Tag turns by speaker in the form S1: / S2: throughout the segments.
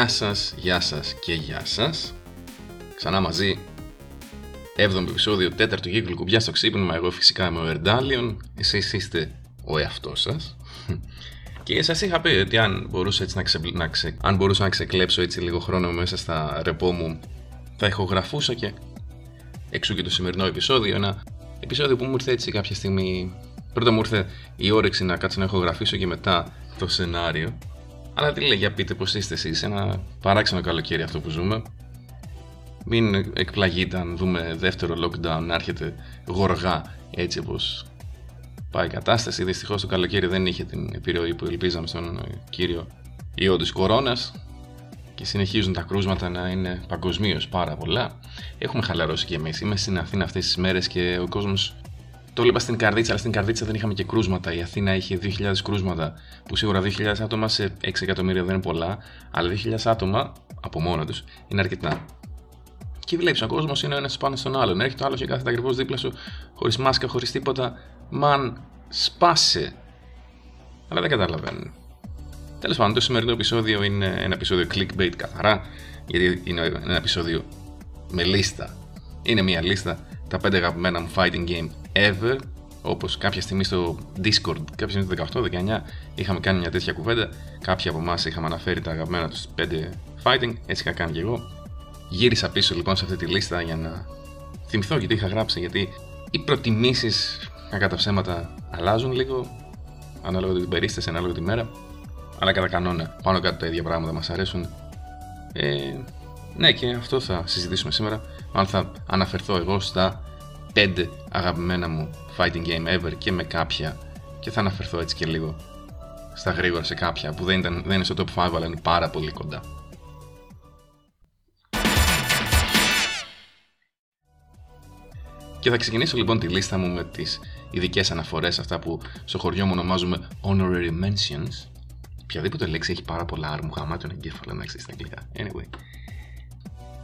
S1: Γεια σας, γεια σας και γεια σας. Ξανά μαζί, 7ο επεισόδιο, 4ο κύκλου κουμπιά στο ξύπνημα. Εγώ φυσικά είμαι ο Ερντάλιον, εσείς είστε ο εαυτός σας. Και σας είχα πει ότι αν μπορούσα, έτσι να, ξε... να, ξε... αν μπορούσα να ξεκλέψω έτσι λίγο χρόνο μέσα στα ρεπό μου, θα ηχογραφούσα και εξού και το σημερινό επεισόδιο. Ένα επεισόδιο που μου ήρθε έτσι κάποια στιγμή. Πρώτα μου ήρθε η όρεξη να κάτσω να ηχογραφήσω και μετά το σενάριο. Αλλά τι λέει, για πείτε πώ είστε εσείς. Ένα παράξενο καλοκαίρι αυτό που ζούμε. Μην εκπλαγείτε αν δούμε δεύτερο lockdown να έρχεται γοργά έτσι όπως πάει η κατάσταση. Δυστυχώς το καλοκαίρι δεν είχε την επιρροή που ελπίζαμε στον κύριο ιό τη κορώνας και συνεχίζουν τα κρούσματα να είναι παγκοσμίως πάρα πολλά. Έχουμε χαλαρώσει κι εμείς. Είμαι στην Αθήνα αυτές τις μέρες και ο κόσμος. Το έλεγα στην Καρδίτσα, αλλά στην Καρδίτσα δεν είχαμε και κρούσματα. Η Αθήνα είχε 2.000 κρούσματα, που σίγουρα 2.000 άτομα σε 6 εκατομμύρια δεν είναι πολλά, αλλά 2.000 άτομα από μόνο τους είναι αρκετά. Και βλέπεις, ο κόσμος είναι ο ένας πάνω στον άλλον. Έρχεται ο άλλος και κάθεται ακριβώς δίπλα σου, χωρίς μάσκα, χωρίς τίποτα. Μαν, σπάσε. Αλλά δεν καταλαβαίνουν. Τέλος πάντων, το σημερινό επεισόδιο είναι ένα επεισόδιο clickbait καθαρά, γιατί είναι ένα επεισόδιο με λίστα. Είναι μια λίστα τα 5 αγαπημένα μου fighting game ever. Όπως κάποια στιγμή στο Discord, κάποια στιγμή το 18-19, είχαμε κάνει μια τέτοια κουβέντα. Κάποιοι από εμάς είχαμε αναφέρει τα αγαπημένα τους 5 fighting, έτσι είχα κάνει και εγώ. Γύρισα πίσω λοιπόν σε αυτή τη λίστα για να θυμηθώ γιατί είχα γράψει, γιατί οι προτιμήσεις κατά ψέματα αλλάζουν λίγο, ανάλογα την περίσταση, ανάλογα τη μέρα. Αλλά κατά κανόνα, πάνω κάτω τα ίδια πράγματα μας αρέσουν. Ε, ναι, και αυτό θα συζητήσουμε σήμερα. Αν θα αναφερθώ εγώ στα 5 αγαπημένα μου fighting game ever και με κάποια και θα αναφερθώ έτσι και λίγο στα γρήγορα σε κάποια που δεν, ήταν, δεν είναι στο top 5 αλλά είναι πάρα πολύ κοντά. Και θα ξεκινήσω λοιπόν τη λίστα μου με τις ειδικές αναφορές, αυτά που στο χωριό μου ονομάζουμε honorary mentions. Οποιαδήποτε λέξη έχει πάρα πολλά άρμου γαμάτων εγκέφαλα να ξέρει στα αγγλικά. Anyway.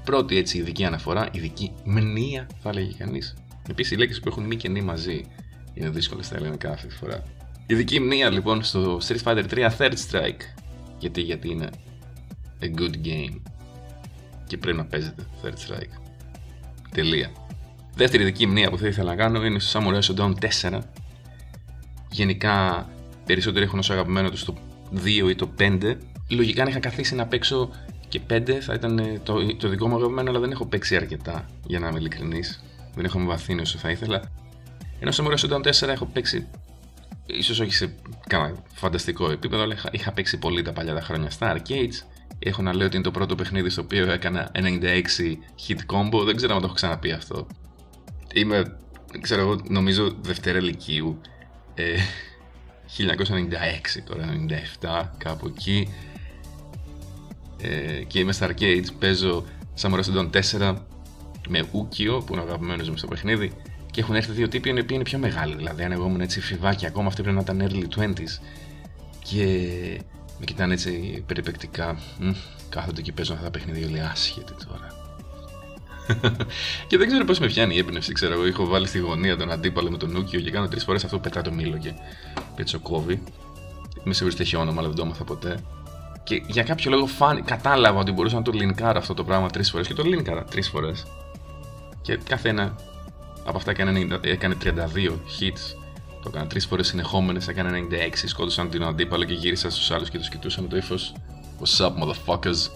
S1: Πρώτη έτσι ειδική αναφορά, ειδική μνήα θα έλεγε κανείς. Επίσης οι λέξει που έχουν μη και νη μαζί είναι δύσκολες στα ελληνικά αυτή τη φορά. Ειδική μνήα λοιπόν στο Street Fighter 3 Third Strike. Γιατί, γιατί είναι a good game. Και πρέπει να παίζετε Third Strike. Τελεία. Δεύτερη δική μνήμα που θα ήθελα να κάνω είναι στο Samurai Shodown 4. Γενικά περισσότεροι έχουν ω αγαπημένο τους το 2 ή το 5. Λογικά αν είχα καθίσει να παίξω και 5 θα ήταν το, το δικό μου αγαπημένο, αλλά δεν έχω παίξει αρκετά για να είμαι ειλικρινής. Δεν έχω με βαθύνει όσο θα ήθελα. Ενώ στο Samurai Shodown 4 έχω παίξει ίσως όχι σε κανένα φανταστικό επίπεδο, αλλά είχα, είχα παίξει πολύ τα παλιά τα χρόνια στα arcades. Έχω να λέω ότι είναι το πρώτο παιχνίδι στο οποίο έκανα 96 hit combo. Δεν ξέρω αν το έχω ξαναπεί αυτό είμαι, ξέρω εγώ, νομίζω Δευτέρα Λυκείου. Ε, 1996 τώρα, 97, κάπου εκεί. Ε, και είμαι στα arcades, παίζω Samurai Shodown 4 με Ούκιο, που είναι ο αγαπημένος μου στο παιχνίδι. Και έχουν έρθει δύο τύποι οι οποίοι είναι πιο μεγάλοι. Δηλαδή, αν εγώ ήμουν έτσι φιβάκι, ακόμα αυτοί πρέπει να ήταν early 20s. Και με κοιτάνε έτσι περιπεκτικά. κάθονται και παίζουν αυτά τα παιχνίδια, όλοι άσχετοι τώρα. και δεν ξέρω πώς με πιάνει η έμπνευση. Ξέρω εγώ, έχω βάλει στη γωνία τον αντίπαλο με τον Νούκιο και κάνω τρεις φορές αυτό που πετά το μήλο και πετσοκόβει. Είμαι σίγουρος ότι έχει όνομα, αλλά δεν το έμαθα ποτέ. Και για κάποιο λόγο φάνη, κατάλαβα ότι μπορούσα να το λινκάρω αυτό το πράγμα τρεις φορές και το λινκάρα τρεις φορές. Και κάθε ένα από αυτά έκανε, έκανε 32 hits. Το έκανα τρεις φορές συνεχόμενες, έκανε 96. Σκότωσαν την αντίπαλο και γύρισα στους άλλους και τους κοιτούσα με το ύφος. What's up, motherfuckers;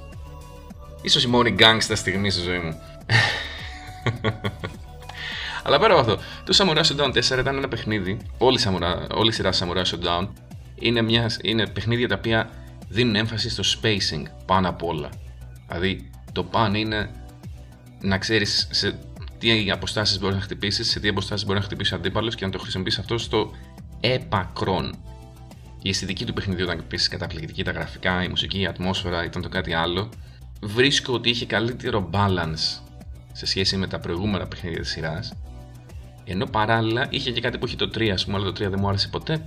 S1: Ίσως η μόνη gangsta στιγμή στη ζωή μου. Αλλά πέρα από αυτό, το Samurai Shodown 4 ήταν ένα παιχνίδι. Όλη, Samurai, όλη η σειρά Samurai Shodown είναι, μια, είναι παιχνίδια τα οποία δίνουν έμφαση στο spacing πάνω απ' όλα. Δηλαδή, το πάνω είναι να ξέρεις σε τι αποστάσεις μπορείς να χτυπήσεις, σε τι αποστάσεις μπορεί να χτυπήσεις ο αντίπαλο και να το χρησιμοποιήσει αυτό στο επακρόν. Η αισθητική του παιχνιδιού ήταν επίσης καταπληκτική, τα γραφικά, η μουσική, η ατμόσφαιρα ήταν το κάτι άλλο. Βρίσκω ότι είχε καλύτερο balance σε σχέση με τα προηγούμενα παιχνίδια της σειράς. Ενώ παράλληλα είχε και κάτι που είχε το 3, ας πούμε, αλλά το 3 δεν μου άρεσε ποτέ.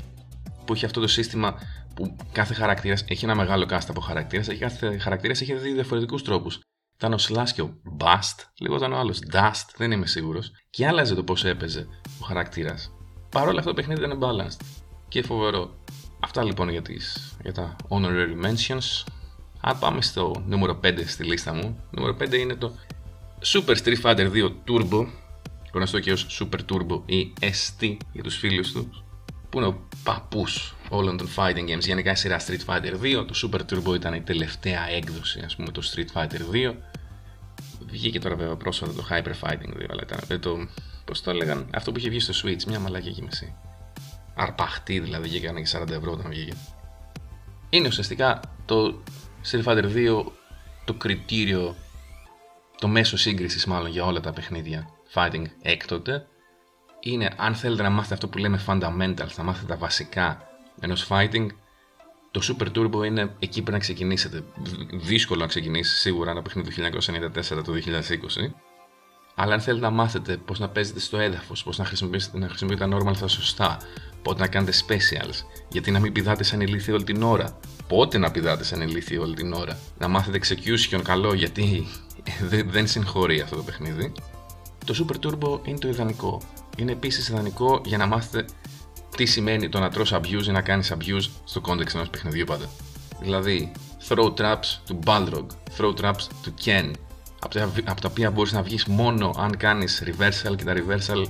S1: Που είχε αυτό το σύστημα που κάθε χαρακτήρας έχει ένα μεγάλο κάστα από χαρακτήρα και κάθε χαρακτήρας έχει δύο διαφορετικούς τρόπους. Ήταν ο Slash και ο Bust, λίγο ήταν ο άλλος. Dust, δεν είμαι σίγουρος, και άλλαζε το πώς έπαιζε ο χαρακτήρας. Παρ' όλα αυτό το παιχνίδι ήταν balanced. Και φοβερό. Αυτά λοιπόν για, τις, για τα honorary mentions. Αν πάμε στο νούμερο 5 στη λίστα μου, νούμερο 5 είναι το Super Street Fighter 2 Turbo, γνωστό και ως Super Turbo ή ST για τους φίλους τους, που είναι ο παππούς όλων των fighting games. Γενικά η σειρά Street Fighter 2, το Super Turbo ήταν η τελευταία έκδοση, ας πούμε, το Street Fighter 2. Βγήκε τώρα βέβαια πρόσφατα το Hyper Fighting 2, αλλά ήταν ε, το, πώς το έλεγαν, αυτό που είχε βγει στο Switch, μια μαλακή εκεί μεσή. Αρπαχτή δηλαδή, και έκανε και 40 ευρώ όταν βγήκε. Είναι ουσιαστικά το Street Fighter 2 το κριτήριο, το μέσο σύγκρισης μάλλον για όλα τα παιχνίδια fighting έκτοτε. Είναι αν θέλετε να μάθετε αυτό που λέμε fundamentals, να μάθετε τα βασικά ενός fighting, το Super Turbo είναι εκεί που να ξεκινήσετε. Δύσκολο να ξεκινήσεις σίγουρα ένα παιχνίδι του 1994 το 2020. Αλλά αν θέλετε να μάθετε πώς να παίζετε στο έδαφος, πώς να χρησιμοποιήσετε, να χρησιμοποιείτε τα normal στα σωστά, πότε να κάνετε specials, γιατί να μην πηδάτε σαν ηλίθιο όλη την ώρα, πότε να πηδάτε σαν ηλίθιο όλη την ώρα, να μάθετε execution καλό γιατί δεν συγχωρεί αυτό το παιχνίδι. Το Super Turbo είναι το ιδανικό. Είναι επίσης ιδανικό για να μάθετε τι σημαίνει το να τρως abuse ή να κάνεις abuse στο context ενός παιχνιδιού πάντα. Δηλαδή, throw traps του Balrog, throw traps του Ken, από τα, από τα οποία μπορείς να βγεις μόνο αν κάνεις reversal και τα reversal,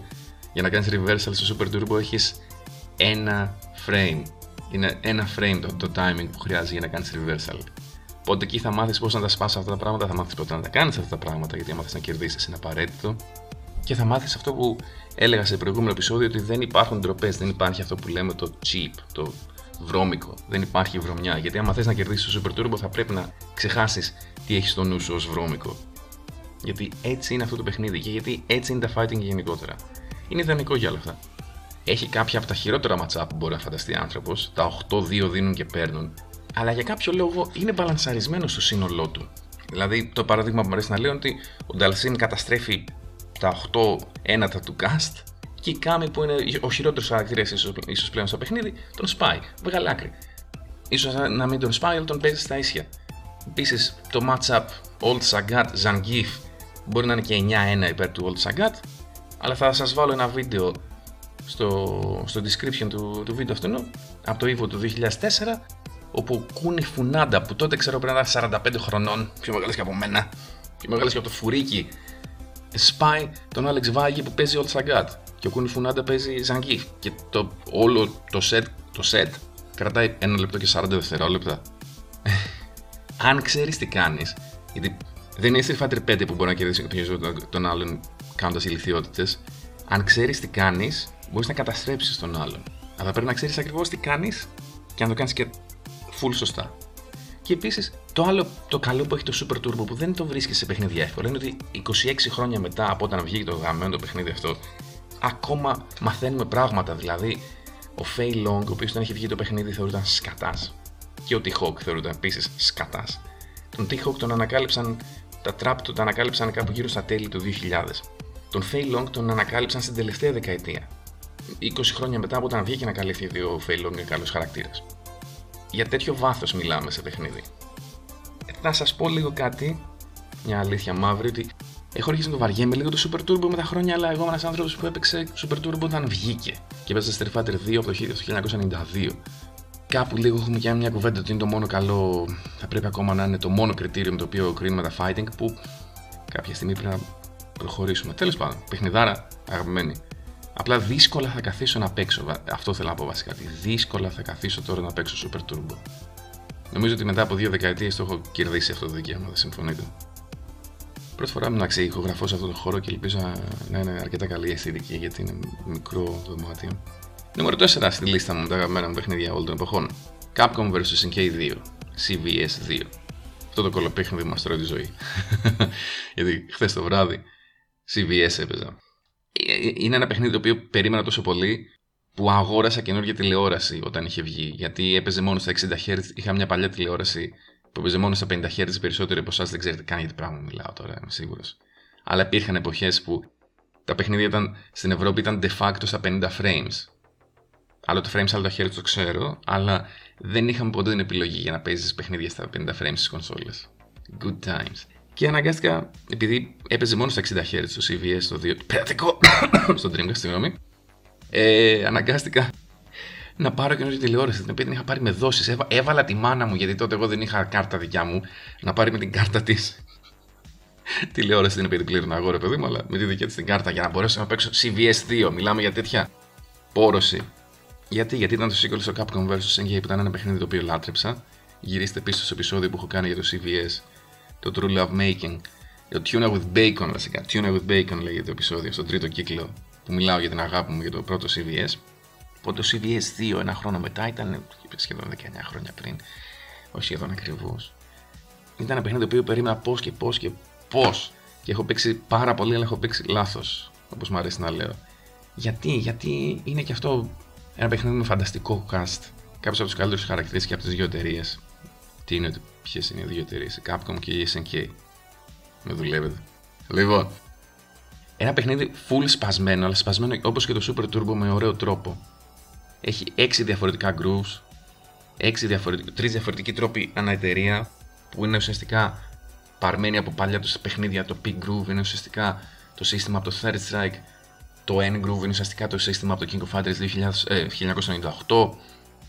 S1: για να κάνεις reversal στο Super Turbo έχεις ένα frame. Είναι ένα frame το, το timing που χρειάζεται για να κάνεις reversal. Οπότε εκεί θα μάθεις πώς να τα σπάσεις αυτά τα πράγματα, θα μάθεις πότε να τα κάνεις αυτά τα πράγματα, γιατί άμα θες να κερδίσεις είναι απαραίτητο. Και θα μάθεις αυτό που έλεγα σε προηγούμενο επεισόδιο ότι δεν υπάρχουν ντροπές, δεν υπάρχει αυτό που λέμε το cheap, το βρώμικο. Δεν υπάρχει βρωμιά. Γιατί άμα θες να κερδίσεις το Super Turbo θα πρέπει να ξεχάσεις τι έχεις στο νου σου ως βρώμικο. Γιατί έτσι είναι αυτό το παιχνίδι και γιατί έτσι είναι τα fighting γενικότερα. Είναι ιδανικό για όλα αυτά. Έχει κάποια από τα χειρότερα ματσά που μπορεί να φανταστεί άνθρωπος. Τα 8-2 δίνουν και παίρνουν. Αλλά για κάποιο λόγο είναι μπαλανσαρισμένο στο σύνολό του. Δηλαδή, το παράδειγμα που μου αρέσει να λέω είναι ότι ο Νταλσίν καταστρέφει τα 8 ένατα του cast και η Κάμι που είναι ο χειρότερος χαρακτήρας ίσως πλέον στο παιχνίδι, τον σπάει. Βγάλει άκρη. σω να μην τον σπάει, αλλά τον παίζει στα ίσια. Επίσης το matchup Old Sagat Zangief μπορεί να είναι και 9-1 υπέρ του Old Sagat, αλλά θα σας βάλω ένα βίντεο στο, στο description του, του βίντεο αυτού από το Evo του 2004 όπου Κούνι Φουνάντα που τότε ξέρω πρέπει να ήταν 45 χρονών, πιο μεγάλος και από μένα, πιο μεγάλος και από το φουρίκι σπάει τον Άλεξ Βάγη που παίζει Old Sagat και ο Κούνι Φουνάντα παίζει Zangief και το, όλο το set, το set κρατάει ένα λεπτό και 40 δευτερόλεπτα. Αν ξέρεις τι κάνεις, γιατί δεν είναι Street Fighter 5 που μπορεί να κερδίσει τον άλλον κάνοντας ηλικιότητες. Αν ξέρεις τι κάνεις, μπορείς να καταστρέψεις τον άλλον. Αλλά πρέπει να ξέρεις ακριβώς τι κάνεις και να το κάνεις και full σωστά. Και επίσης, το άλλο το καλό που έχει το Super Turbo που δεν το βρίσκεις σε παιχνίδια εύκολα είναι ότι 26 χρόνια μετά από όταν βγήκε το γαμμένο το παιχνίδι αυτό, ακόμα μαθαίνουμε πράγματα. Δηλαδή, ο Fei Long, ο οποίος όταν είχε βγει το παιχνίδι θεωρούταν σκατάς. Και ο T-Hawk θεωρούταν επίσης σκατάς. Τον T-Hawk τον ανακάλυψαν, τα trap του τον ανακάλυψαν κάπου γύρω στα τέλη του 2000. Τον Fei Long τον ανακάλυψαν στην τελευταία δεκαετία. 20 χρόνια μετά από όταν βγήκε να καλύφθει ο Fei Long είναι καλός χαρακτήρας για τέτοιο βάθος μιλάμε σε παιχνίδι. Θα σας πω λίγο κάτι, μια αλήθεια μαύρη, ότι έχω αρχίσει να το βαριέμαι λίγο το Super Turbo με τα χρόνια, αλλά εγώ είμαι ένας άνθρωπος που έπαιξε Super Turbo όταν βγήκε. Και έπαιζε Street Fighter 2 από το 1992. Κάπου λίγο έχουμε κάνει μια κουβέντα ότι είναι το μόνο καλό, θα πρέπει ακόμα να είναι το μόνο κριτήριο με το οποίο κρίνουμε τα fighting που κάποια στιγμή πρέπει να προχωρήσουμε. Τέλος πάντων, παιχνιδάρα αγαπημένη. Απλά δύσκολα θα καθίσω να παίξω. Αυτό θέλω να πω βασικά. Δύσκολα θα καθίσω τώρα να παίξω Super Turbo. Νομίζω ότι μετά από δύο δεκαετίες το έχω κερδίσει αυτό το δικαίωμα, δεν συμφωνείτε. Πρώτη φορά μου να ηχογραφώ σε αυτό το χώρο και ελπίζω να είναι αρκετά καλή η αισθητική γιατί είναι μικρό δωμάτιο. Νούμερο 4 στη λίστα μου τα αγαπημένα μου παιχνίδια όλων των εποχών. Capcom vs. NK2. CVS 2. Αυτό το κολοπέχνιδι μα τρώει τη ζωή. γιατί χθες το βράδυ CVS έπαιζα. Ε, είναι ένα παιχνίδι το οποίο περίμενα τόσο πολύ που αγόρασα καινούργια τηλεόραση όταν είχε βγει. Γιατί έπαιζε μόνο στα 60 Hz. Είχα μια παλιά τηλεόραση που έπαιζε μόνο στα 50 Hz. Περισσότεροι από εσά δεν ξέρετε καν για τι πράγμα μιλάω τώρα, είμαι σίγουρος. Αλλά υπήρχαν εποχές που τα παιχνίδια ήταν, στην Ευρώπη ήταν de facto στα 50 frames. Άλλο το frames, άλλο το χέρι το ξέρω, αλλά δεν είχαμε ποτέ την επιλογή για να παίζεις παιχνίδια στα 50 frames στις κονσόλες. Good times. Και αναγκάστηκα, επειδή έπαιζε μόνο στα 60 Hz στο CVS, το 2, πειρατικό, στο Dreamcast, συγγνώμη, ε, αναγκάστηκα να πάρω καινούργια τηλεόραση, την οποία την είχα πάρει με δόσεις. Έβα, έβαλα τη μάνα μου, γιατί τότε εγώ δεν είχα κάρτα δικιά μου, να πάρει με την κάρτα της. τηλεόραση την οποία την πλήρωνα αγόρε, παιδί μου, αλλά με τη δική της την κάρτα για να μπορέσω να παίξω CVS 2. Μιλάμε για τέτοια πόρωση. Γιατί, γιατί ήταν το sequel στο Capcom vs. SNK που ήταν ένα παιχνίδι το οποίο λάτρεψα. Γυρίστε πίσω στο επεισόδιο που έχω κάνει για το CVS, το True Love Making. Το Tuna with Bacon βασικά. Tuna with Bacon λέγεται το επεισόδιο, στο τρίτο κύκλο που μιλάω για την αγάπη μου για το πρώτο CVS. Οπότε το CVS 2 ένα χρόνο μετά ήταν σχεδόν 19 χρόνια πριν. Όχι σχεδόν ακριβώς. Ήταν ένα παιχνίδι το οποίο περίμενα πώς και πώς και πώς. Και έχω παίξει πάρα πολύ, αλλά έχω παίξει λάθος. Όπως μου αρέσει να λέω. Γιατί, γιατί είναι και αυτό ένα παιχνίδι με φανταστικό cast. Κάποιος από τους καλύτερους χαρακτήρες και από τις δύο εταιρείες. Τι είναι, ποιες είναι οι δύο εταιρείες, η Capcom και η SNK. Με δουλεύετε. Λοιπόν, ένα παιχνίδι full σπασμένο, αλλά σπασμένο όπως και το Super Turbo με ωραίο τρόπο. Έχει 6 διαφορετικά grooves, 6 διαφορετικ... 3 διαφορετικοί τρόποι ανά εταιρεία, που είναι ουσιαστικά παρμένοι από παλιά τους παιχνίδια. Το Peak Groove είναι ουσιαστικά το σύστημα από το Third Strike, το N Groove είναι ουσιαστικά το σύστημα από το King of Fighters 1998.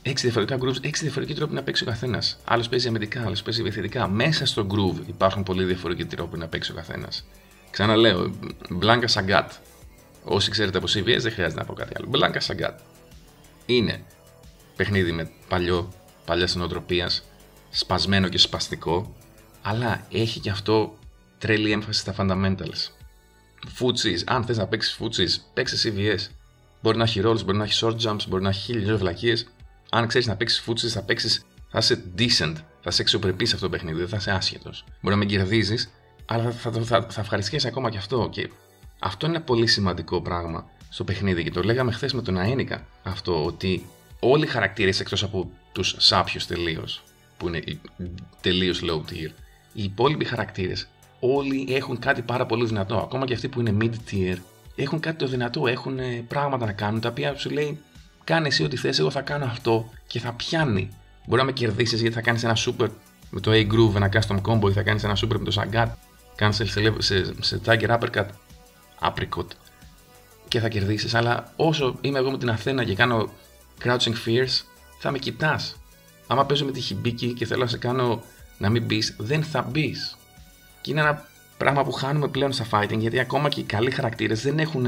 S1: 6 διαφορετικά grooves, 6 διαφορετικοί τρόποι να παίξει ο καθένας. Άλλος παίζει αμυντικά, άλλος παίζει επιθετικά. Μέσα στο groove υπάρχουν πολύ διαφορετικοί τρόποι να παίξει ο καθένας. Ξαναλέω, Blanca Sagat. Όσοι ξέρετε από CVS δεν χρειάζεται να πω κάτι άλλο. Blanca Sagat. Είναι παιχνίδι με παλιό, παλιά νοοτροπία, σπασμένο και σπαστικό, αλλά έχει και αυτό τρελή έμφαση στα fundamentals. Footsies, αν θες να παίξεις footsies, παίξει CVS. Μπορεί να έχει rolls, μπορεί να έχει short jumps, μπορεί να έχει χίλιες βλακίες. Αν ξέρεις να παίξεις footsies, θα παίξεις, θα είσαι decent, θα είσαι εξωπρεπής σε αυτό το παιχνίδι, δεν θα είσαι άσχετος. Μπορεί να με κερδίζεις, αλλά θα, θα, θα, θα ευχαριστιέσαι ακόμα και αυτό. Και αυτό είναι ένα πολύ σημαντικό πράγμα στο παιχνίδι και το λέγαμε χθες με τον Αένικα αυτό ότι όλοι οι χαρακτήρες εκτός από τους σάπιους τελείως, που είναι τελείως low tier, οι υπόλοιποι χαρακτήρες όλοι έχουν κάτι πάρα πολύ δυνατό. Ακόμα και αυτοί που είναι mid tier έχουν κάτι το δυνατό, έχουν ε, πράγματα να κάνουν τα οποία σου λέει κάνε εσύ ό,τι θες, εγώ θα κάνω αυτό και θα πιάνει. Μπορεί να με κερδίσεις γιατί θα κάνεις ένα super με το A-Groove, ένα custom combo ή θα κάνεις ένα super με το Sagat cancel σε, σε, σε Tiger Uppercut, apricot και θα κερδίσεις. Αλλά όσο είμαι εγώ με την Αθήνα και κάνω crouching fears, θα με κοιτάς. Άμα παίζω με τη χιμπίκη και θέλω να σε κάνω να μην μπει, δεν θα μπεις. Και είναι ένα πράγμα που χάνουμε πλέον στα fighting γιατί ακόμα και οι καλοί χαρακτήρες δεν έχουν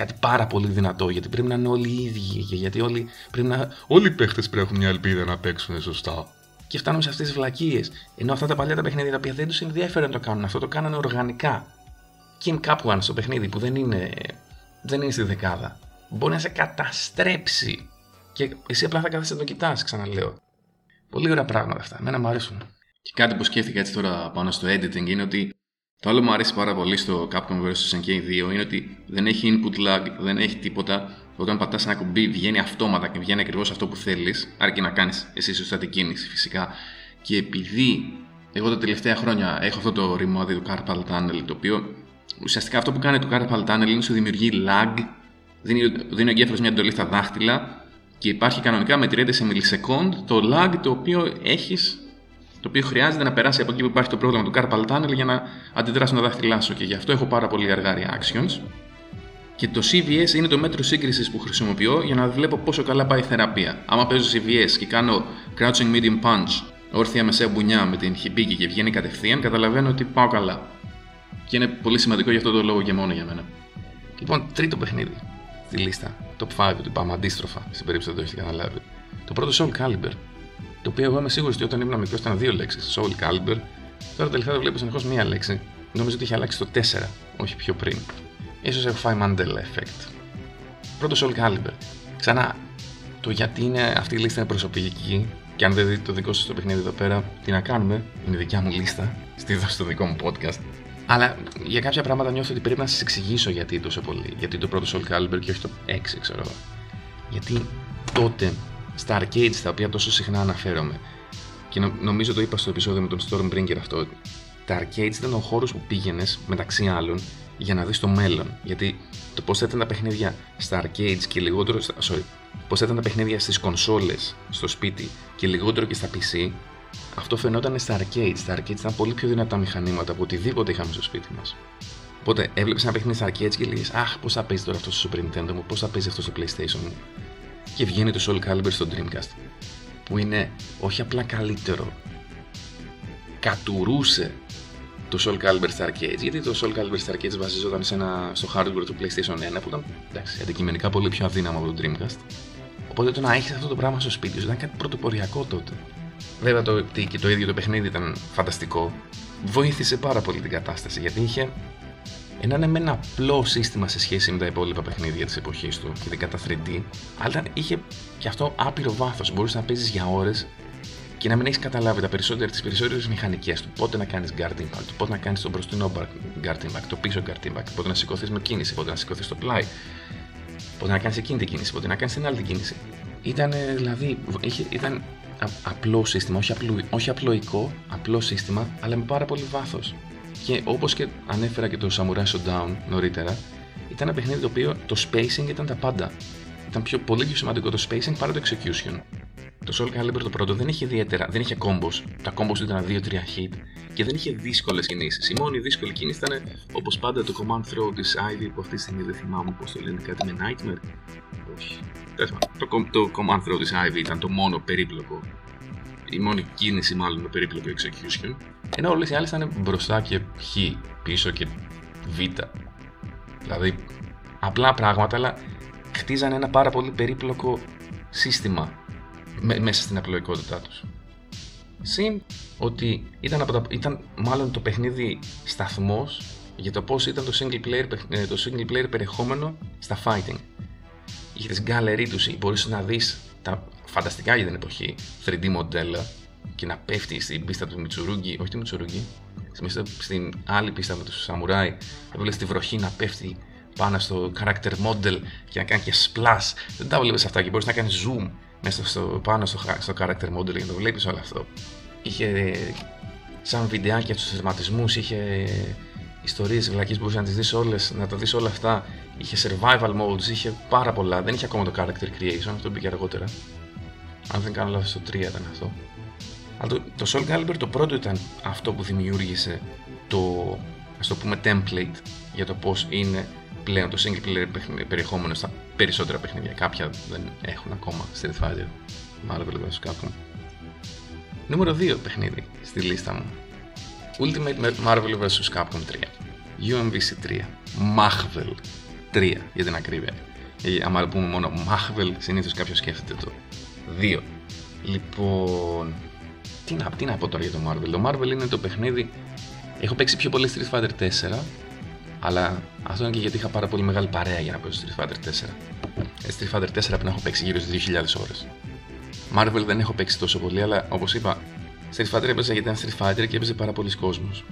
S1: κάτι πάρα πολύ δυνατό. Γιατί πρέπει να είναι όλοι οι ίδιοι. Γιατί όλοι, πρέπει να, όλοι οι παίχτες πρέπει να έχουν μια ελπίδα να παίξουν σωστά και φτάνουμε σε αυτές τις βλακίες. Ενώ αυτά τα παλιά τα παιχνίδια τα οποία δεν τους ενδιαφέρει να το κάνουν αυτό, το κάνανε οργανικά. Kim Capwan στο παιχνίδι που δεν είναι, δεν είναι στη δεκάδα, μπορεί να σε καταστρέψει. Και εσύ απλά θα κάθεσαι να το κοιτάς, ξαναλέω. Πολύ ωραία πράγματα αυτά. Εμένα μου αρέσουν. Και κάτι που σκέφτηκα έτσι τώρα πάνω στο editing είναι ότι το άλλο που μου αρέσει πάρα πολύ στο Capcom vs. SNK 2 είναι ότι δεν έχει input lag, δεν έχει τίποτα όταν πατάς ένα κουμπί, βγαίνει αυτόματα και βγαίνει ακριβώς αυτό που θέλεις, αρκεί να κάνεις εσύ σωστά την κίνηση φυσικά. Και επειδή εγώ τα τελευταία χρόνια έχω αυτό το ρημάδι του Carpal Tunnel, το οποίο ουσιαστικά αυτό που κάνει το Carpal Tunnel είναι σου δημιουργεί lag, δίνει, δίνει ο εγκέφαλος μια εντολή στα δάχτυλα και υπάρχει κανονικά μετριέται σε μιλισεκόντ το lag το οποίο έχεις το οποίο χρειάζεται να περάσει από εκεί που υπάρχει το πρόβλημα του Carpal Tunnel για να αντιδράσουν τα δάχτυλά σου και γι' αυτό έχω πάρα πολύ αργά reactions και το CVS είναι το μέτρο σύγκρισης που χρησιμοποιώ για να βλέπω πόσο καλά πάει η θεραπεία. Άμα παίζω CVS και κάνω crouching medium punch, όρθια μεσαία μπουνιά με την χιμπίκη και βγαίνει κατευθείαν, καταλαβαίνω ότι πάω καλά. Και είναι πολύ σημαντικό για αυτό το λόγο και μόνο για μένα. Λοιπόν, τρίτο παιχνίδι στη λίστα. Top 5 του πάμε αντίστροφα, στην περίπτωση δεν το έχετε καταλάβει. Το πρώτο Soul Calibur. Το οποίο εγώ είμαι σίγουρος ότι όταν ήμουν μικρός ήταν δύο λέξεις. Soul Calibur. Τώρα τελικά το βλέπω συνεχώς μία λέξη. Νομίζω ότι είχε αλλάξει το 4, όχι πιο πριν. Ίσως έχω φάει Mandela Effect. Πρώτο Soul Calibur. Ξανά, το γιατί είναι, αυτή η λίστα είναι προσωπική και αν δεν δείτε το δικό σας το παιχνίδι εδώ πέρα, τι να κάνουμε, είναι η δικιά μου λίστα, στη δόση στο δικό μου podcast. Αλλά για κάποια πράγματα νιώθω ότι πρέπει να σας εξηγήσω γιατί τόσο πολύ. Γιατί το πρώτο Soul Calibur και όχι το 6, ξέρω εγώ. Γιατί τότε στα arcades τα οποία τόσο συχνά αναφέρομαι και νομίζω το είπα στο επεισόδιο με τον Stormbringer αυτό. Τα arcades ήταν ο χώρος που πήγαινες μεταξύ άλλων για να δεις το μέλλον. Γιατί το πώς θα ήταν τα παιχνίδια στα arcades και λιγότερο. Sorry, πώς θα ήταν τα παιχνίδια στις κονσόλες στο σπίτι και λιγότερο και στα PC, αυτό φαινόταν στα arcades. Στα arcades ήταν πολύ πιο δυνατά μηχανήματα από οτιδήποτε είχαμε στο σπίτι μας. Οπότε έβλεπες ένα παιχνίδι στα arcades και λέγε Αχ, πώς θα παίζει τώρα αυτό στο Super Nintendo μου, πώς θα παίζει αυτό στο PlayStation μου. Και βγαίνει το Soul Calibur στο Dreamcast. Που είναι όχι απλά καλύτερο, κατουρούσε το Soul Calibur στα arcades. Γιατί το Soul Calibur στα arcades βασίζονταν σε ένα, στο hardware του PlayStation 1 που ήταν εντάξει, αντικειμενικά πολύ πιο αδύναμο από το Dreamcast. Οπότε το να έχεις αυτό το πράγμα στο σπίτι σου ήταν κάτι πρωτοποριακό τότε. Βέβαια το, και το ίδιο το παιχνίδι ήταν φανταστικό. Βοήθησε πάρα πολύ την κατάσταση γιατί είχε ένα ναι, ένα απλό σύστημα σε σχέση με τα υπόλοιπα παιχνίδια της εποχής του, ειδικά τα 3D, αλλά είχε και αυτό άπειρο βάθος. Μπορούσες να παίζεις για ώρες και να μην έχεις καταλάβει τα περισσότερα, τις περισσότερες μηχανικές του. Πότε να κάνεις guard impact, πότε να κάνεις τον μπροστινό guard impact, το πίσω guard impact, πότε να σηκωθείς με κίνηση, πότε να σηκωθείς στο πλάι, πότε να κάνεις εκείνη την κίνηση, πότε να κάνεις την άλλη την κίνηση. Ήταν δηλαδή, είχε, ήταν απλό σύστημα, όχι, απλό, όχι απλοϊκό, απλό σύστημα, αλλά με πάρα πολύ βάθος. Και όπως και ανέφερα και το Samurai Showdown νωρίτερα, ήταν ένα παιχνίδι το οποίο το spacing ήταν τα πάντα. Ήταν πιο, πολύ πιο σημαντικό το spacing παρά το execution. Το Soul Calibur το πρώτο δεν είχε ιδιαίτερα, δεν είχε combos. Τα combos του ήταν 2-3 hit και δεν είχε δύσκολες κινήσεις. Η μόνη δύσκολη κίνηση ήταν όπως πάντα το command throw της Ivy που αυτή τη στιγμή δεν θυμάμαι πώς το λένε κάτι με Nightmare. Όχι. Το, το command throw της Ivy ήταν το μόνο περίπλοκο. Η μόνη κίνηση μάλλον με περίπλοκο execution. Ενώ όλες οι άλλες ήταν μπροστά και χ, πίσω και β. Δηλαδή απλά πράγματα, αλλά χτίζανε ένα πάρα πολύ περίπλοκο σύστημα μέσα στην απλοϊκότητά τους. Συν ότι ήταν, από τα, ήταν μάλλον το παιχνίδι σταθμός για το πώς ήταν το single player, ε, το single player περιεχόμενο στα fighting. Είχες τις γκάλερί τους, μπορείς να δεις τα φανταστικά για την εποχή 3D μοντέλα και να πέφτει στην πίστα του Μιτσουρούγκη, όχι του Μιτσουρούγκη, στην άλλη πίστα με τους Σαμουράι, έβλεπε τη βροχή να πέφτει πάνω στο character model και να κάνει και splash. Δεν τα βλέπεις αυτά και μπορείς να κάνεις zoom μέσα στο, πάνω στο, στο character model για να το βλέπεις όλο αυτό. Είχε σαν βιντεάκια του θεματισμούς, είχε ιστορίες βλακίε που μπορούσε να τις δεις όλες, να τα δεις όλα αυτά. Είχε survival modes, είχε πάρα πολλά. Δεν είχε ακόμα το character creation, αυτό μπήκε αργότερα. Αν δεν κάνω λάθος, το 3 ήταν αυτό. Αλλά το, το Soul Calibur το πρώτο ήταν αυτό που δημιούργησε το, ας το πούμε, template για το πώς είναι πλέον το single player περιεχόμενο στα περισσότερα παιχνίδια. Κάποια δεν έχουν ακόμα Street Fighter, Marvel vs. Capcom. Νούμερο 2 παιχνίδι στη λίστα μου. Ultimate Marvel vs. Capcom 3. UMVC 3. Marvel 3 για την ακρίβεια. Ή άμα πούμε μόνο Marvel, συνήθως κάποιος σκέφτεται το 2. Λοιπόν, τι να, τι να πω τώρα για το Marvel. Το Marvel είναι το παιχνίδι. Έχω παίξει πιο πολύ Street Fighter 4, αλλά αυτό είναι και γιατί είχα πάρα πολύ μεγάλη παρέα για να παίζω Street Fighter 4. Ε, Street Fighter 4 πρέπει να έχω παίξει γύρω στις 2.000 ώρες. Marvel δεν έχω παίξει τόσο πολύ, αλλά όπως είπα, Street Fighter έπαιζα γιατί ήταν Street Fighter και έπαιζε πάρα πολλοί κόσμος.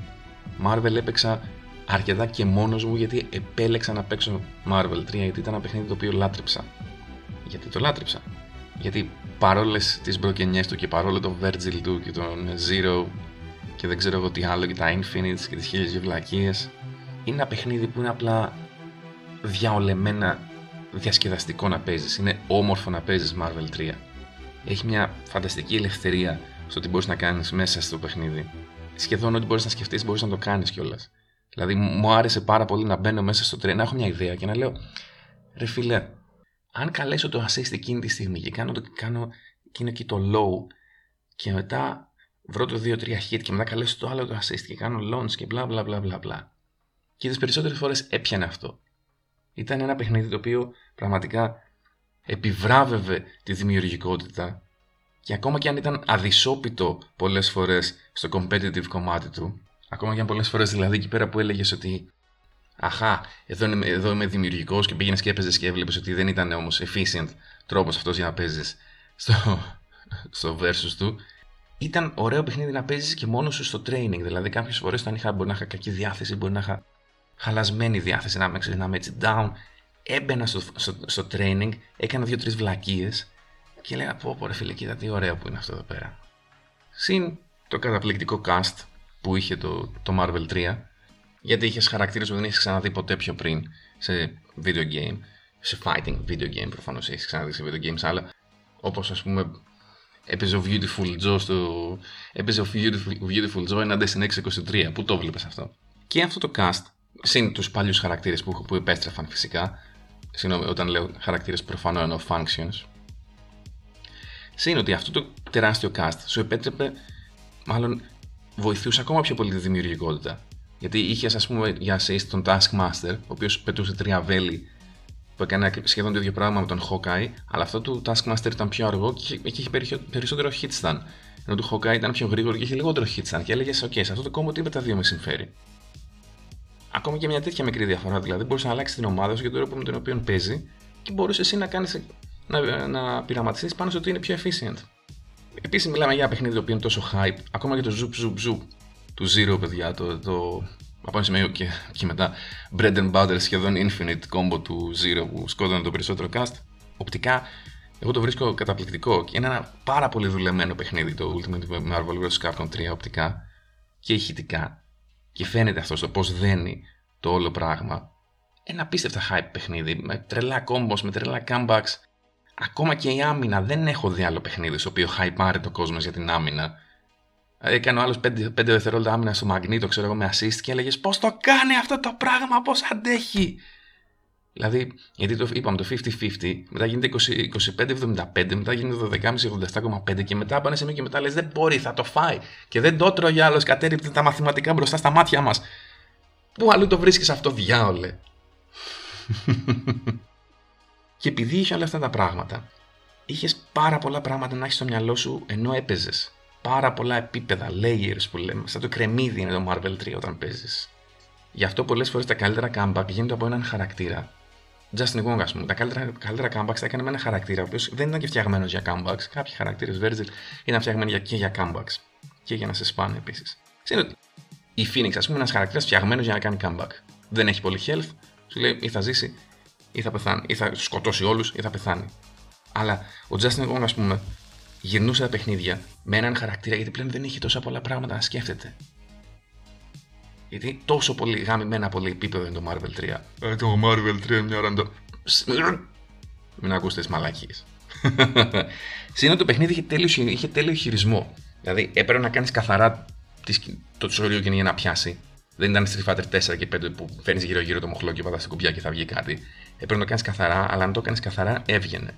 S1: Marvel έπαιξα αρκετά και μόνος μου γιατί επέλεξα να παίξω Marvel 3 γιατί ήταν ένα παιχνίδι το οποίο λάτρεψα. Γιατί το λάτρεψα. Γιατί παρόλες τις μπροκενιέ του και παρόλο τον Virgil του και τον Zero και δεν ξέρω εγώ τι άλλο και τα Infinites και τις χίλιες βλακίε, είναι ένα παιχνίδι που είναι απλά διαολεμένα διασκεδαστικό να παίζεις. Είναι όμορφο να παίζεις Marvel 3. Έχει μια φανταστική ελευθερία στο τι μπορείς να κάνεις μέσα στο παιχνίδι. Σχεδόν ό,τι μπορείς να σκεφτείς μπορείς να το κάνεις κιόλας. Δηλαδή, μου άρεσε πάρα πολύ να μπαίνω μέσα στο τρένο, να έχω μια ιδέα και να λέω, ρε φίλε, αν καλέσω το assist εκείνη τη στιγμή και κάνω, το, κάνω εκείνο εκεί το low και μετά βρω το 2-3 hit και μετά καλέσω το άλλο το assist και κάνω launch και bla bla bla bla bla. Και τι περισσότερες φορές έπιανε αυτό. Ήταν ένα παιχνίδι το οποίο πραγματικά επιβράβευε τη δημιουργικότητα και ακόμα και αν ήταν αδυσόπιτο πολλές φορές στο competitive κομμάτι του, ακόμα και αν πολλές φορές δηλαδή εκεί πέρα που έλεγες ότι Αχά, εδώ είμαι, εδώ είμαι δημιουργικός και πήγαινες και έπαιζες και έβλεπες ότι δεν ήταν όμως efficient τρόπος αυτός για να παίζεις στο, στο versus του. Ήταν ωραίο παιχνίδι να παίζεις και μόνος σου στο training. Δηλαδή, κάποιες φορές όταν είχα, μπορεί να είχα κακή διάθεση, μπορεί να είχα χαλασμένη διάθεση, να είμαι, να είμαι έτσι down. Έμπαινα στο, στο, στο training, έκανα δύο-τρεις βλακίες και έλεγα: Πω, πω, ρε φίλε, κοίτα τι ωραίο που είναι αυτό εδώ πέρα. Συν το καταπληκτικό cast που είχε το, το Marvel 3, γιατί είχες χαρακτήρες που δεν έχει ξαναδεί ποτέ πιο πριν σε video game. Σε fighting video game προφανώς έχεις ξαναδεί σε video games, αλλά όπως ας πούμε έπαιζε ο Beautiful Joe στο. Έπαιζε ο Beautiful, Beautiful Joe ενάντια στην 623. Πού το βλέπεις αυτό; Και αυτό το cast, συν τους παλιούς χαρακτήρες που, που επέστρεφαν φυσικά. Συγγνώμη, όταν λέω χαρακτήρες προφανώ εννοώ functions. Συν ότι αυτό το τεράστιο cast σου επέτρεπε, μάλλον βοηθούσε ακόμα πιο πολύ τη δημιουργικότητα. Γιατί είχες, ας πούμε, για assist τον Taskmaster, ο οποίος πετούσε τρία βέλη που έκανε σχεδόν το ίδιο πράγμα με τον Hawkeye, αλλά αυτό του Taskmaster ήταν πιο αργό και είχε περισσότερο hit stun. Ενώ του Hawkeye ήταν πιο γρήγορο και είχε λιγότερο hit stun. Και έλεγες: OK, σε αυτό το κόμμα τι τα δύο με συμφέρει. Ακόμα και μια τέτοια μικρή διαφορά δηλαδή μπορούσε να αλλάξεις την ομάδα σου και τον τρόπο με τον οποίο παίζει και μπορούσε εσύ να, κάνεις, να, να πειραματιστείς πάνω στο ότι είναι πιο efficient. Επίσης, μιλάμε για ένα παιχνίδι το οποίο είναι τόσο hype, ακόμα και το zoop zoop zoop του Zero, παιδιά, το, το από ένα σημείο και, και μετά bread and butter σχεδόν infinite combo του Zero που σκότωνε το περισσότερο cast. Οπτικά, εγώ το βρίσκω καταπληκτικό και είναι ένα πάρα πολύ δουλεμένο παιχνίδι το Ultimate Marvel vs. Capcom 3 οπτικά και ηχητικά. Και φαίνεται αυτός στο πώς δένει το όλο πράγμα. Ένα απίστευτα hype παιχνίδι με τρελά combos, με τρελά comebacks. Ακόμα και η άμυνα δεν έχω δει άλλο παιχνίδι στο οποίο hype το κόσμος για την άμυνα Έκανε ο άλλος 5, 5 δευτερόλεπτα άμυνα στο μαγνήτο, ξέρω εγώ, με assist και έλεγες Πώς το κάνει αυτό το πράγμα, πώς αντέχει; Δηλαδή, γιατί το είπαμε το 50-50, μετά γίνεται 25-75, μετά γίνεται 12,5-87,5 και μετά πάνε σε μία και μετά λες: Δεν μπορεί, θα το φάει. Και δεν το τρώει άλλος, κατέριπτε τα μαθηματικά μπροστά στα μάτια μας. Πού αλλού το βρίσκεις αυτό, διάολε; και επειδή είχε όλα αυτά τα πράγματα, είχες πάρα πολλά πράγματα να έχεις στο μυαλό σου ενώ έπαιζες πάρα πολλά επίπεδα, layers που λέμε. Σαν το κρεμμύδι είναι το Marvel 3 όταν παίζεις. Γι' αυτό πολλές φορές τα καλύτερα comeback γίνονται από έναν χαρακτήρα. Justin Wong, ας πούμε. Τα καλύτερα, καλύτερα comebacks τα έκανε με ένα χαρακτήρα, ο οποίος δεν ήταν και φτιαγμένος για comebacks. Κάποιοι χαρακτήρες Virgil ήταν φτιαγμένοι για, και για comebacks. Και για να σε σπάνε επίσης. Ξέρετε, η Phoenix, ας πούμε, είναι ένας χαρακτήρας φτιαγμένος για να κάνει comeback. Δεν έχει πολύ health, σου λέει ή θα ζήσει ή θα πεθάνει. Ή θα σκοτώσει όλους ή θα πεθάνει. Αλλά ο Justin Wong, ας πούμε, γυρνούσε τα παιχνίδια με έναν χαρακτήρα γιατί πλέον δεν είχε τόσα πολλά πράγματα να σκέφτεται. Γιατί τόσο πολύ γάμιμένα πολύ επίπεδο είναι το Marvel 3. Ε, το Marvel 3 μια ραντο. Μην ακούσετε τις μαλακίες. Σύνοτι το παιχνίδι είχε τέλειο, είχε τέλειο χειρισμό. Δηλαδή έπρεπε να κάνεις καθαρά το τσόριο για να πιάσει. Δεν ήταν Street Fighter 4 και 5 που φέρνεις γύρω-γύρω το μοχλό και πατάς στην κουμπιά και θα βγει κάτι. Έπρεπε να το κάνεις καθαρά, αλλά αν το κάνεις καθαρά έβγαινε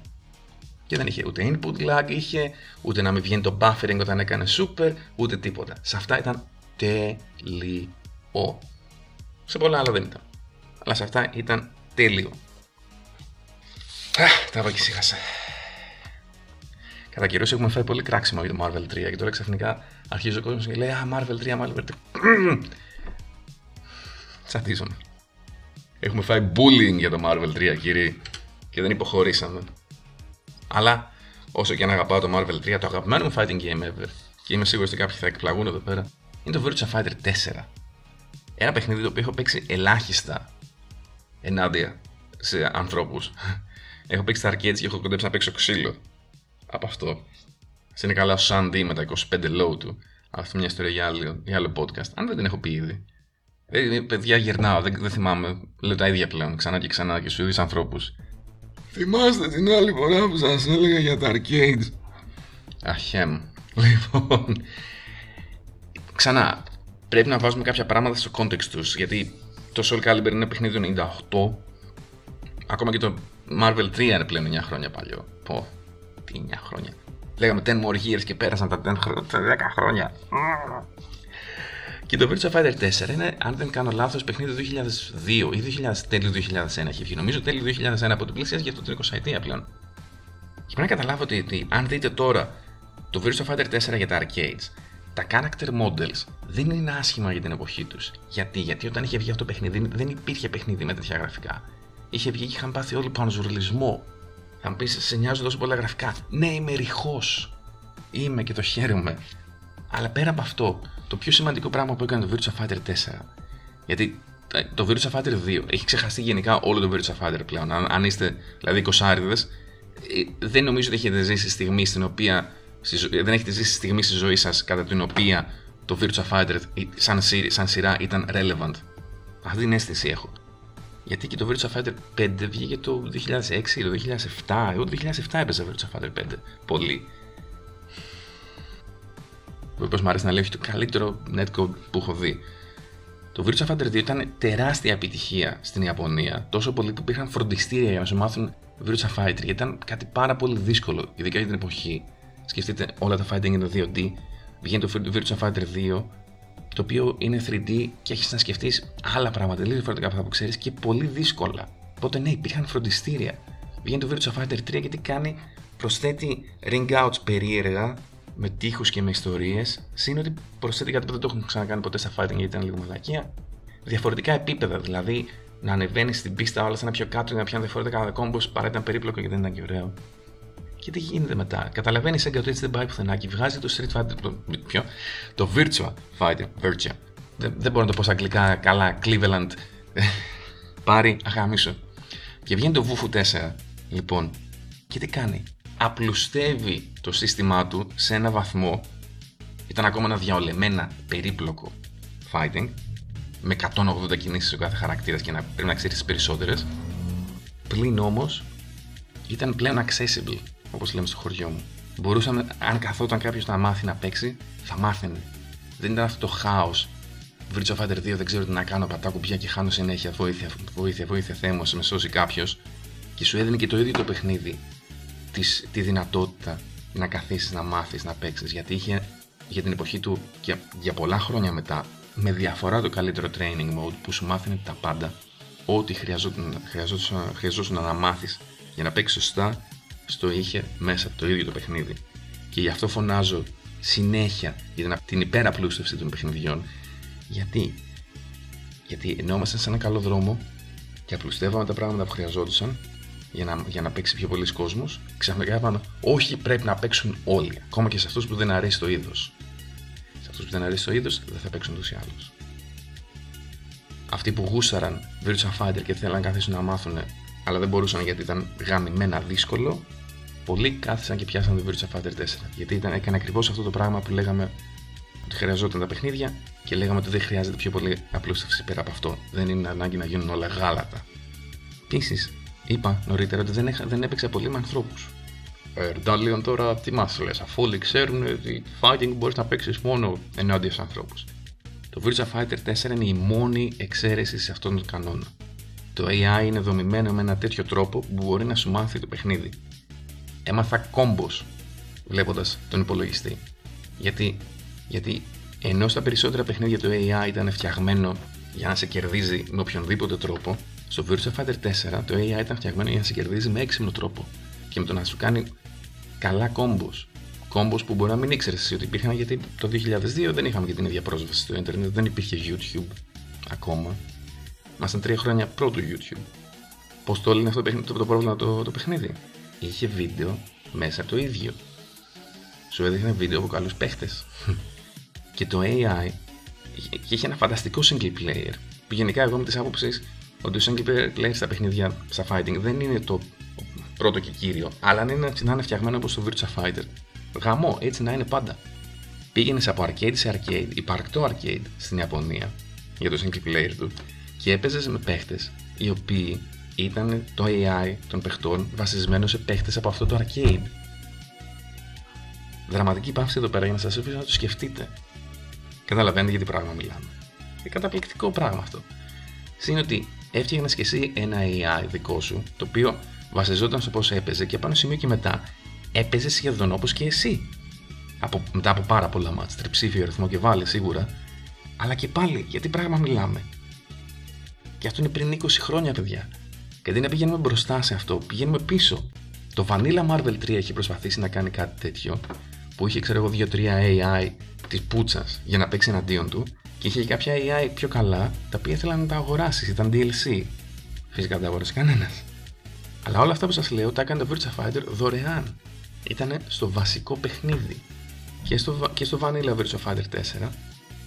S1: και δεν είχε ούτε input lag, είχε ούτε να μην βγαίνει το buffering όταν έκανε super, ούτε τίποτα. Σε αυτά ήταν τέλειο. Σε πολλά άλλα δεν ήταν. Αλλά σε αυτά ήταν τέλειο. Τα είπα και σίγασα. Κατά καιρό έχουμε φάει πολύ κράξιμο για το Marvel 3 και τώρα ξαφνικά αρχίζει ο κόσμος και λέει Α, Marvel 3, Marvel 3. Τσατίζομαι. Έχουμε φάει bullying για το Marvel 3, κύριοι, και δεν υποχωρήσαμε. Αλλά όσο και αν αγαπάω το Marvel 3, το αγαπημένο μου fighting game ever, και είμαι σίγουρος ότι κάποιοι θα εκπλαγούν εδώ πέρα, είναι το Virtua Fighter 4. Ένα παιχνίδι το οποίο έχω παίξει ελάχιστα ενάντια σε ανθρώπους. έχω παίξει τα arcades και έχω κοντέψει να παίξω ξύλο από αυτό. Σε είναι καλά ο Sandy με τα 25 low του. Αυτό μια ιστορία για άλλο, για άλλο podcast. Αν δεν την έχω πει ήδη. Ε, παιδιά γυρνάω, δεν, δεν θυμάμαι. Λέω τα ίδια πλέον ξανά και ξανά και στους ίδιους ανθρώπους. Θυμάστε την άλλη φορά που σας έλεγα για τα arcades. Αχέμ. Λοιπόν, ξανά, πρέπει να βάζουμε κάποια πράγματα στο context τους, γιατί το Soul Calibur είναι παιχνίδι του 98, ακόμα και το Marvel 3 είναι πλέον 9 χρόνια παλιό. Πω, τι 9 χρόνια. Λέγαμε 10 more years και πέρασαν τα 10 χρόνια. Και το Virtua Fighter 4 είναι, αν δεν κάνω λάθος, παιχνίδι του 2002 ή 2000, τέλειο 2001 έχει βγει. Νομίζω τέλειο 2001 από την πλησία για το 30 ετία πλέον. Και πρέπει να καταλάβω ότι, αν δείτε τώρα το Virtua Fighter 4 για τα arcades, τα character models δεν είναι άσχημα για την εποχή τους. Γιατί; Γιατί όταν είχε βγει αυτό το παιχνίδι δεν υπήρχε παιχνίδι με τέτοια γραφικά. Είχε βγει και είχαν πάθει όλοι πάνω ζουρλισμό. Θα μου πει, σε νοιάζουν τόσο πολλά γραφικά. Ναι, είμαι ρηχός. Είμαι και το χαίρομαι. Αλλά πέρα από αυτό, το πιο σημαντικό πράγμα που έκανε το Virtua Fighter 4. Γιατί ε, το Virtua Fighter 2 έχει ξεχαστεί γενικά όλο το Virtua Fighter πλέον. Αν, αν είστε δηλαδή 20 ε, δεν νομίζω ότι έχετε ζήσει στιγμή στην οποία. Δεν έχετε ζήσει στιγμή στη ζωή σας κατά την οποία το Virtua Fighter σαν, σαν σειρά ήταν relevant. Αυτή την αίσθηση έχω. Γιατί και το Virtua Fighter 5 βγήκε το 2006 ή το 2007. Εγώ το 2007 έπαιζα Virtua Fighter 5. Πολύ όπως μου αρέσει να λέω, έχει το καλύτερο netcode που έχω δει. Το Virtua Fighter 2 ήταν τεράστια επιτυχία στην Ιαπωνία, τόσο πολύ που υπήρχαν φροντιστήρια για να σου μάθουν Virtua Fighter, γιατί ήταν κάτι πάρα πολύ δύσκολο, ειδικά για την εποχή. σκεφτείτε όλα τα fighting είναι 2D, βγαίνει το Virtua Fighter 2, το οποίο είναι 3D και έχεις να σκεφτείς άλλα πράγματα τελείω διαφορετικά από αυτά που ξέρεις και πολύ δύσκολα. Οπότε ναι, υπήρχαν φροντιστήρια. Βγαίνει το Virtua Fighter 3 γιατί κάνει, προσθέτει ring outs περίεργα με τείχους και με ιστορίες. Συν ότι προσθέτει κάτι που δεν το έχουν ξανακάνει ποτέ στα fighting γιατί ήταν λίγο μαλακία. Διαφορετικά επίπεδα, δηλαδή να ανεβαίνεις στην πίστα όλα ένα πιο κάτω για να πιάνει διαφορετικά κόμπο παρά ήταν περίπλοκο και δεν ήταν και ωραίο. Και τι γίνεται μετά. Καταλαβαίνεις σαν ότι έτσι δεν πάει πουθενά και βγάζει το Street Fighter. Το, ποιο; Το Virtua Fighter. Virtua. Δεν, δεν μπορώ να το πω στα αγγλικά καλά. Cleveland. Πάρει αγάμισο. Και βγαίνει το Wufu 4. Λοιπόν. Και τι κάνει; Απλουστεύει το σύστημά του σε ένα βαθμό. Ήταν ακόμα ένα διαολεμένα περίπλοκο fighting με 180 κινήσεις ο κάθε χαρακτήρας και να πρέπει να ξέρεις τις περισσότερες. Πλην όμως ήταν πλέον accessible, όπως λέμε στο χωριό μου. Μπορούσαμε, αν καθόταν κάποιος να μάθει να παίξει, θα μάθαινε. Δεν ήταν αυτό το χάος. Virtua Fighter 2 δεν ξέρω τι να κάνω, πατάω κουμπιά και χάνω συνέχεια. Βοήθεια, βοήθεια, βοήθεια, Θεέ μου, με σώσει κάποιος. Και σου έδινε και το ίδιο το παιχνίδι της, τη δυνατότητα να καθίσεις να μάθεις να παίξεις. Γιατί είχε για την εποχή του και για πολλά χρόνια μετά με διαφορά το καλύτερο training mode που σου μάθαινε τα πάντα, ό,τι χρειαζόταν, χρειαζόταν, χρειαζόταν να μάθεις για να παίξεις σωστά, στο είχε μέσα το ίδιο το παιχνίδι. Και γι' αυτό φωνάζω συνέχεια για την υπεραπλούστευση των παιχνιδιών. Γιατί, γιατί ενώ ήμασταν σε ένα καλό δρόμο και απλουστεύαμε τα πράγματα που χρειαζόντουσαν για να, για να παίξει πιο πολλοί κόσμο, ξαφνικά είπαμε, Όχι, πρέπει να παίξουν όλοι, ακόμα και σε αυτούς που δεν αρέσει το είδος αυτούς που δεν αρέσει το είδος δεν θα παίξουν ούτω ή άλλω. Αυτοί που γούσαραν Virtua Fighter και θέλαν να καθίσουν να μάθουν, αλλά δεν μπορούσαν γιατί ήταν γαμημένα δύσκολο, πολλοί κάθισαν και πιάσαν το Virtua Fighter 4. Γιατί ήταν, έκανε ακριβώς αυτό το πράγμα που λέγαμε ότι χρειαζόταν τα παιχνίδια και λέγαμε ότι δεν χρειάζεται πιο πολύ απλούστευση πέρα από αυτό. Δεν είναι ανάγκη να γίνουν όλα γάλατα. Επίσης, είπα νωρίτερα ότι δεν, δεν έπαιξα πολύ με ανθρώπους. Ερντάλιον τώρα τι μα λες, αφού όλοι ξέρουν ότι fighting μπορείς να παίξεις μόνο ενάντια στους ανθρώπους. Το Virtua Fighter 4 είναι η μόνη εξαίρεση σε αυτόν τον κανόνα. Το AI είναι δομημένο με ένα τέτοιο τρόπο που μπορεί να σου μάθει το παιχνίδι. Έμαθα κόμπος βλέποντας τον υπολογιστή. Γιατί, γιατί ενώ στα περισσότερα παιχνίδια το AI ήταν φτιαγμένο για να σε κερδίζει με οποιονδήποτε τρόπο, στο Virtua Fighter 4 το AI ήταν φτιαγμένο για να σε κερδίζει με έξυπνο τρόπο και με το να σου κάνει καλά κόμπος. Κόμπος που μπορεί να μην ήξερες εσύ ότι υπήρχαν γιατί το 2002 δεν είχαμε και την ίδια πρόσβαση στο Ιντερνετ, δεν υπήρχε YouTube ακόμα. Ήμασταν τρία χρόνια πρώτο YouTube. Πώς το έλεγε αυτό το, το, πρόβλημα το, το παιχνίδι; Είχε βίντεο μέσα το ίδιο. Σου έδειχνε βίντεο από καλούς παίχτες. και το AI είχε ένα φανταστικό single player. Που γενικά εγώ με τη άποψη ότι το single player στα παιχνίδια, στα fighting, δεν είναι το πρώτο και κύριο, αλλά αν είναι να είναι φτιαγμένο όπως το Virtua Fighter. Γαμό, έτσι να είναι πάντα. Πήγαινες από arcade σε arcade, υπαρκτό arcade στην Ιαπωνία για το single player του και έπαιζες με παίχτες οι οποίοι ήταν το AI των παιχτών βασισμένο σε παίχτες από αυτό το arcade. Δραματική παύση εδώ πέρα για να σας αφήσω να το σκεφτείτε. Καταλαβαίνετε για τι πράγμα μιλάμε. Είναι καταπληκτικό πράγμα αυτό. Συν ότι έφτιαχνες και εσύ ένα AI δικό σου, το οποίο βασιζόταν στο πώς έπαιζε και πάνω σημείο και μετά έπαιζες σχεδόν όπως και εσύ. Από, μετά από πάρα πολλά μάτς, τριψήφιο αριθμό και βάλει σίγουρα, αλλά και πάλι γιατί πράγμα μιλάμε. Και αυτό είναι πριν 20 χρόνια, παιδιά. Και αντί να πηγαίνουμε μπροστά σε αυτό, πηγαίνουμε πίσω. Το Vanilla Marvel 3 έχει προσπαθήσει να κάνει κάτι τέτοιο, που είχε, ξέρω εγώ, 2-3 AI της πούτσας για να παίξει εναντίον του, και είχε και κάποια AI πιο καλά, τα οποία ήθελαν να τα αγοράσεις, ήταν DLC. Φυσικά δεν τα αγοράσει κανένας. Αλλά όλα αυτά που σας λέω τα έκανε το Virtua Fighter δωρεάν. Ήταν στο βασικό παιχνίδι. Και στο, και στο Vanilla Virtua Fighter 4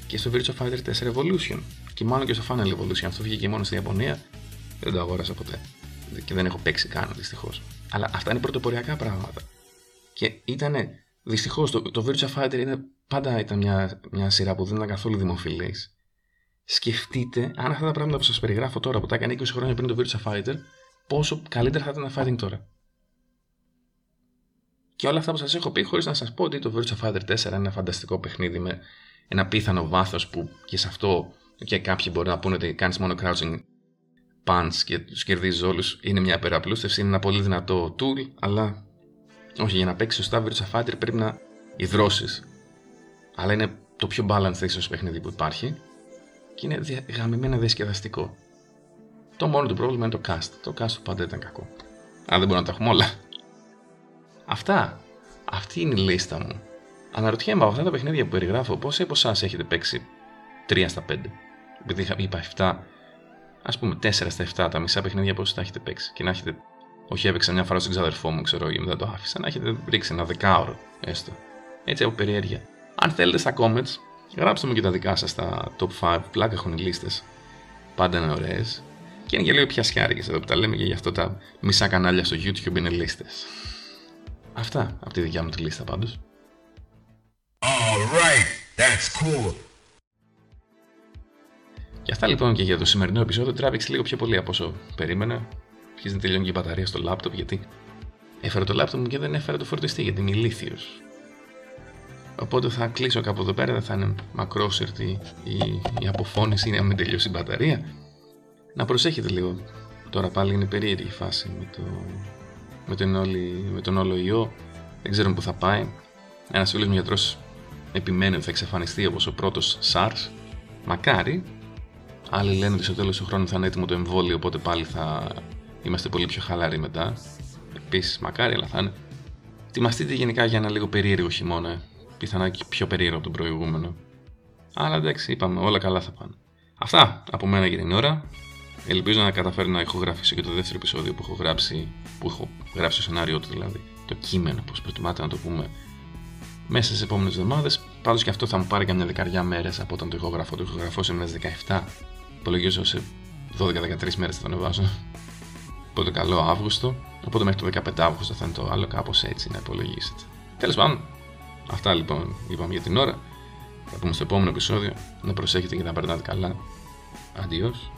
S1: και στο Virtua Fighter 4 Evolution. Και μάλλον και στο Final Evolution. Αυτό βγήκε μόνο στην Ιαπωνία. Δεν το αγόρασα ποτέ. Και δεν έχω παίξει καν δυστυχώς. Αλλά αυτά είναι πρωτοποριακά πράγματα. Και ήταν δυστυχώς το, το Virtua Fighter είναι, πάντα ήταν μια, μια σειρά που δεν ήταν καθόλου δημοφιλής. Σκεφτείτε αν αυτά τα πράγματα που σας περιγράφω τώρα που τα έκανε 20 χρόνια πριν το Virtua Fighter πόσο καλύτερα θα ήταν ένα fighting τώρα. Και όλα αυτά που σας έχω πει, χωρίς να σας πω ότι το Virtua Fighter 4 είναι ένα φανταστικό παιχνίδι με ένα πίθανο βάθος που και σε αυτό και κάποιοι μπορεί να πούνε ότι κάνεις μόνο crouching punch και τους κερδίζεις όλους. Είναι μια υπεραπλούστευση, είναι ένα πολύ δυνατό tool, αλλά Όχι, για να παίξεις σωστά Virtua Fighter πρέπει να υδρώσεις. Αλλά είναι το πιο balanced ίσως παιχνίδι που υπάρχει και είναι γαμημένα διασκεδαστικό. Το μόνο του πρόβλημα είναι το cast. Το cast του πάντα ήταν κακό. Αλλά δεν μπορούμε να τα έχουμε όλα. Αυτά. Αυτή είναι η λίστα μου. Αναρωτιέμαι από αυτά τα παιχνίδια που περιγράφω, πόσοι από εσάς έχετε παίξει 3 στα 5. Επειδή είπα 7, ας πούμε 4 στα 7, τα μισά παιχνίδια πόσοι τα έχετε παίξει. Και να έχετε, όχι έπαιξα μια φορά στον ξαδερφό μου, ξέρω και μετά το άφησα, να έχετε ρίξει ένα δεκάωρο έστω. Έτσι από περιέργεια. Αν θέλετε στα comments, γράψτε μου και τα δικά σας στα top 5. Πλάκα έχουν οι λίστες. Πάντα είναι ωραίες. Και είναι και λίγο πιασιάρικε εδώ που τα λέμε και γι' αυτό τα μισά κανάλια στο YouTube είναι λίστες. Αυτά από τη δικιά μου τη λίστα πάντως. Alright, that's cool. Και αυτά λοιπόν και για το σημερινό επεισόδιο τράβηξε λίγο πιο πολύ από όσο περίμενα. Αρχίζει να τελειώνει και η μπαταρία στο λάπτοπ γιατί έφερα το λάπτοπ μου και δεν έφερα το φορτιστή γιατί είμαι ηλίθιος. Οπότε θα κλείσω κάπου εδώ πέρα, δεν θα είναι μακρόσερτη η, η αποφώνηση να μην τελειώσει η μπαταρία. Να προσέχετε λίγο. Τώρα πάλι είναι περίεργη η φάση με, το, με, τον, όλη, με τον όλο ιό. Δεν ξέρουμε πού θα πάει. Ένας φίλος μου γιατρός επιμένει ότι θα εξαφανιστεί όπως ο πρώτος SARS. Μακάρι. Άλλοι λένε ότι στο τέλος του χρόνου θα είναι έτοιμο το εμβόλιο, οπότε πάλι θα είμαστε πολύ πιο χαλαροί μετά. Επίσης, μακάρι, αλλά θα είναι. Ετοιμαστείτε γενικά για ένα λίγο περίεργο χειμώνα. Πιθανά και πιο περίεργο από τον προηγούμενο. Αλλά εντάξει, είπαμε, όλα καλά θα πάνε. Αυτά από μένα για την ώρα. Ελπίζω να καταφέρω να ηχογραφήσω και το δεύτερο επεισόδιο που έχω γράψει, που έχω γράψει το σενάριό του δηλαδή, το κείμενο, πώς προτιμάτε να το πούμε, μέσα στις επόμενες εβδομάδες. Πάντως και αυτό θα μου πάρει καμιά δεκαριά μέρες από όταν το ηχογραφώ. Το ηχογραφώ σε μέρε 17. Υπολογίζω σε 12-13 μέρες θα το ανεβάσω. Οπότε καλό Αύγουστο. Οπότε μέχρι το 15 Αύγουστο θα είναι το άλλο, κάπως έτσι να υπολογίσετε. Τέλος πάντων, αυτά λοιπόν είπαμε για την ώρα. Θα πούμε στο επόμενο επεισόδιο. Να προσέχετε και να περνάτε καλά. Αντιός.